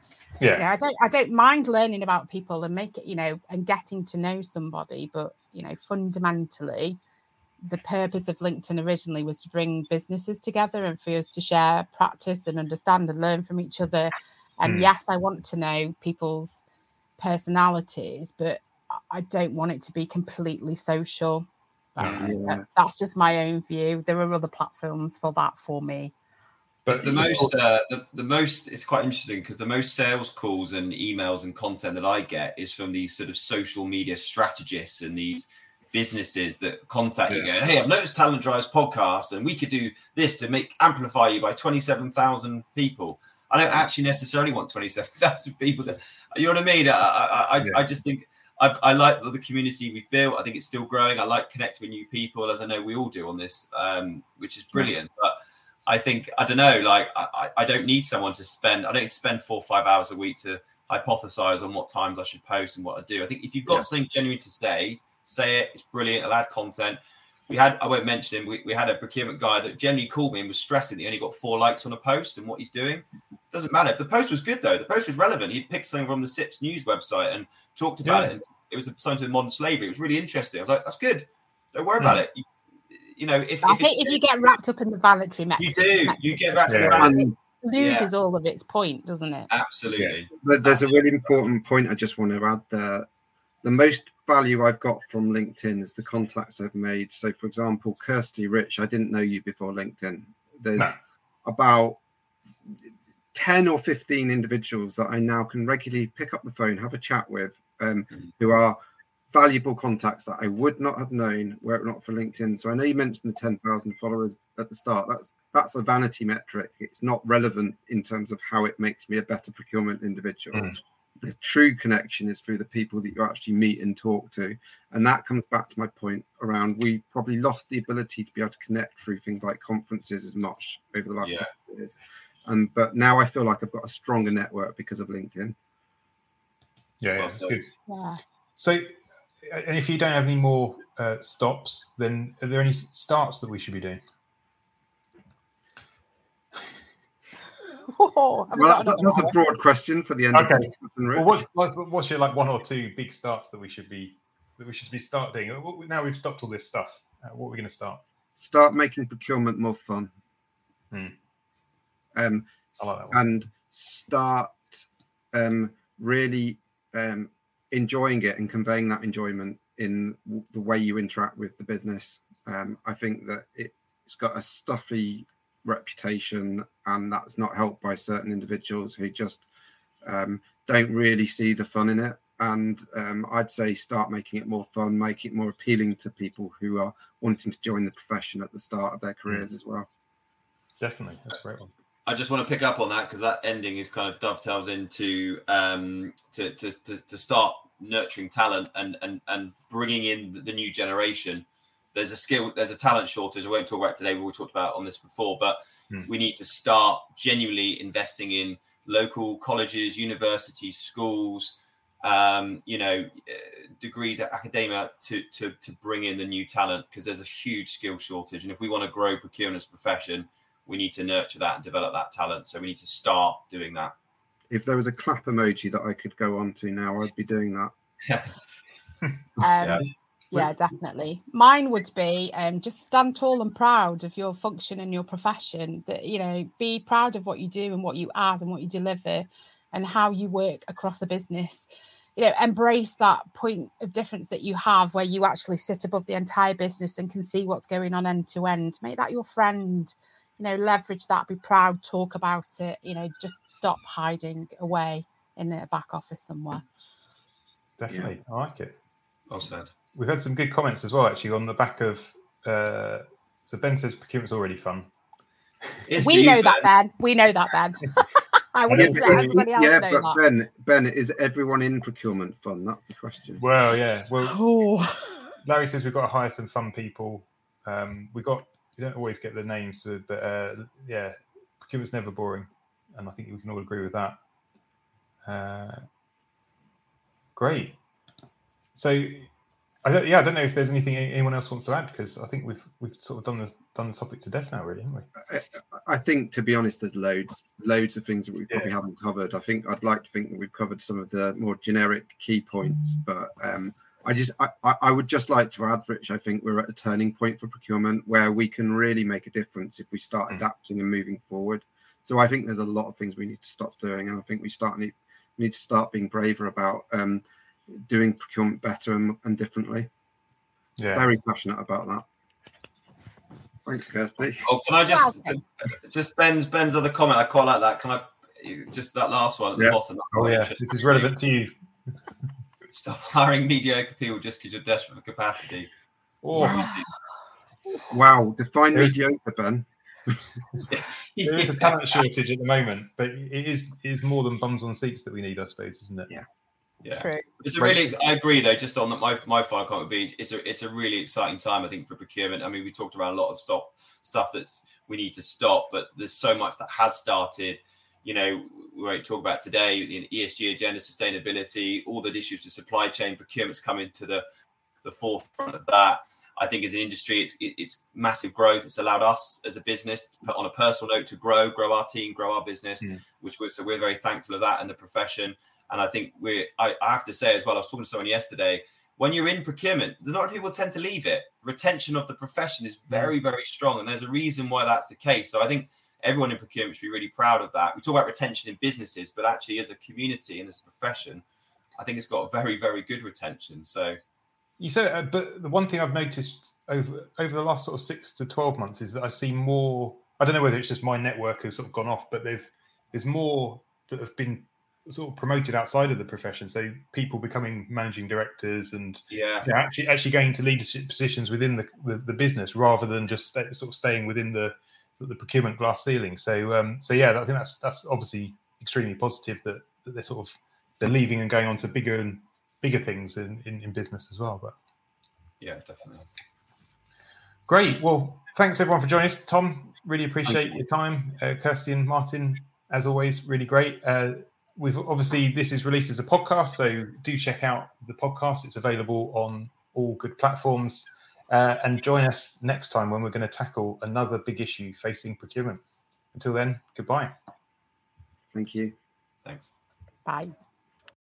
Yeah. yeah. I don't I don't mind learning about people and make it, you know, and getting to know somebody, but you know, fundamentally, the purpose of LinkedIn originally was to bring businesses together and for us to share practice and understand and learn from each other. And Mm. yes, I want to know people's personalities, but I- don't want it to be completely social. Yeah. that- that's just my own view. There are other platforms for that for me. But the most, uh, the, the most, it's quite interesting because the most sales calls and emails and content that I get is from these sort of social media strategists and these businesses that contact you Yeah. going, Hey, I've noticed Talent Drives podcast and we could do this to make amplify you by 27,000 people. I don't actually necessarily want 27,000 [laughs] people to, you know what I mean? I, I, I, Yeah. I just think I've, I like the, community we've built. I think it's still growing. I like connecting with new people, as I know we all do on this, um, which is brilliant. But I think I don't know. Like I, I don't need someone to spend. I don't need to spend four or five hours a week to hypothesize on what times I should post and what I do. I think if you've got Yeah. something genuine to say, say it. It's brilliant. I'll add content. We had I won't mention him. We, we had a procurement guy that generally called me and was stressing that he only got four likes on a post and what he's doing. Doesn't matter. The post was good though. The post was relevant. He picked something from the CIPS news website and talked about Yeah. it. And it was something to modern slavery. It was really interesting. I was like, that's good. Don't worry hmm. about it. You, you know, if, I if think if you get wrapped up in the voluntary you metrics, do, you get back to Yeah. the brand. And loses all of its point, doesn't it? Absolutely. But there's a really important point I just want to add there. The most value I've got from LinkedIn is the contacts I've made. So, for example, Kirsty Rich, I didn't know you before LinkedIn. There's No. about 10 or 15 individuals that I now can regularly pick up the phone, have a chat with, um, Mhm. who are valuable contacts that I would not have known were it not for LinkedIn. So I know you mentioned the 10,000 followers at the start. That's that's a vanity metric. It's not relevant in terms of how it makes me a better procurement individual. Mm. The true connection is through the people that you actually meet and talk to. And that comes back to my point around we probably lost the ability to be able to connect through things like conferences as much over the last Yeah. couple of years. Um, but now I feel like I've got a stronger network because of LinkedIn. Yeah, yeah Well it's said. good. Yeah. So, and if you don't have any more uh, stops, then are there any starts that we should be doing? [laughs] Oh, Well, that's, another that's a broad question for the end of Okay. the discussion, Well, what, what's, what's your like one or two big starts that we should be that we should be starting? Now we've stopped all this stuff. Uh, what are we going to start? Start making procurement more fun. Hmm. Um, like and start um, really um, enjoying it and conveying that enjoyment in w- the way you interact with the business. Um, I think that it, it's got a stuffy reputation, and that's not helped by certain individuals who just um, don't really see the fun in it. And um, I'd say start making it more fun, make it more appealing to people who are wanting to join the profession at the start of their careers as well. Definitely, that's a great one. I just want to pick up on that because that ending is kind of dovetails into um, to, to, to, to start nurturing talent and, and, and bringing in the- the new generation. There's a skill, there's a talent shortage. I won't talk about it today. but We talked about on this before, but Hmm. we need to start genuinely investing in local colleges, universities, schools, um, you know, uh, degrees at academia to, to, to bring in the new talent because there's a huge skill shortage. And if we want to grow procurement as profession, we need to nurture that and develop that talent. So we need to start doing that. If there was a clap emoji that I could go on to now, I'd be doing that. [laughs] Um, Yeah. Yeah. definitely. Mine would be um, just stand tall and proud of your function and your profession. That you know, be proud of what you do and what you add and what you deliver, and how you work across the business. You know, embrace that point of difference that you have, where you actually sit above the entire business and can see what's going on end to end. Make that your friend. You know, leverage that. Be proud. Talk about it. You know, just stop hiding away in a back office somewhere. Definitely, I like it. Well said. We've had some good comments as well, actually, on the back of. Uh, so Ben says procurement's already fun. It's we you, know that, Ben. Ben. We know that, Ben. [laughs] I Yeah, wouldn't but- say everybody else yeah, know but that. Ben, Ben, is everyone in procurement fun? That's the question. Well, yeah. Well, Oh, Larry says we've got to hire some fun people. Um, we got we don't always get the names, but uh, yeah, procurement's never boring, and I think we can all agree with that. Uh, great. So, I don't, yeah, I don't know if there's anything anyone else wants to add because I think we've we've sort of done the done the topic to death now, really, haven't we? I, I think, to be honest, there's loads. loads of things that we probably yeah. haven't covered. I think I'd like to think that we've covered some of the more generic key points, but um, I just I, I would just like to add, Rich. I think we're at a turning point for procurement where we can really make a difference if we start mm. adapting and moving forward. So I think there's a lot of things we need to stop doing, and I think we start need need to start being braver about um, doing procurement better and, and differently. Yeah, very passionate about that. Thanks, Kirsty. Oh, can I just just Ben's Ben's other comment? I quite like that. Can I just that last one at the yeah. bottom? oh yeah, this is relevant to you. [laughs] Stop hiring mediocre people just because you're desperate for capacity. Oh. Wow, define mediocre, Ben. [laughs] there is a talent shortage at the moment, but it is it is more than bums on seats that we need, I suppose, isn't it? Yeah. Yeah, True. it's a really. I agree though. Just on that, my my final comment would be it's a it's a really exciting time. I think for procurement. I mean, we talked around a lot of stop stuff that's we need to stop, but there's so much that has started. You know, we won't talk about today the ESG agenda, sustainability, all the issues with supply chain procurement's coming to the the forefront of that. I think as an industry, it's it, it's massive growth. It's allowed us as a business, on a personal note, to grow, grow our team, grow our business, mm. which we're so we're very thankful of that and the profession. And I think we I, I have to say as well, I was talking to someone yesterday. When you're in procurement, a lot of people tend to leave it. Retention of the profession is very, very strong, and there's a reason why that's the case. So I think everyone in procurement should be really proud of that. We talk about retention in businesses, but actually, as a community and as a profession, I think it's got very, very good retention. So you said, uh, but the one thing I've noticed over over the last sort of six to twelve months is that I see more. I don't know whether it's just my network has sort of gone off, but there's there's more that have been sort of promoted outside of the profession. So people becoming managing directors and yeah, you know, actually actually going to leadership positions within the, the, the business rather than just sort of staying within the sort of the procurement glass ceiling. So um, so yeah, I think that's that's obviously extremely positive that, that they're sort of they're leaving and going on to bigger and bigger things in, in, in business as well. But yeah, definitely. Great. Well, thanks everyone for joining us. Tom, really appreciate your time. Uh, Kirsty and Martin, as always, really great. Uh, we've obviously this is released as a podcast, so do check out the podcast. It's available on all good platforms. Uh, and join us next time when we're going to tackle another big issue facing procurement. Until then, goodbye. Thank you. Thanks. Bye.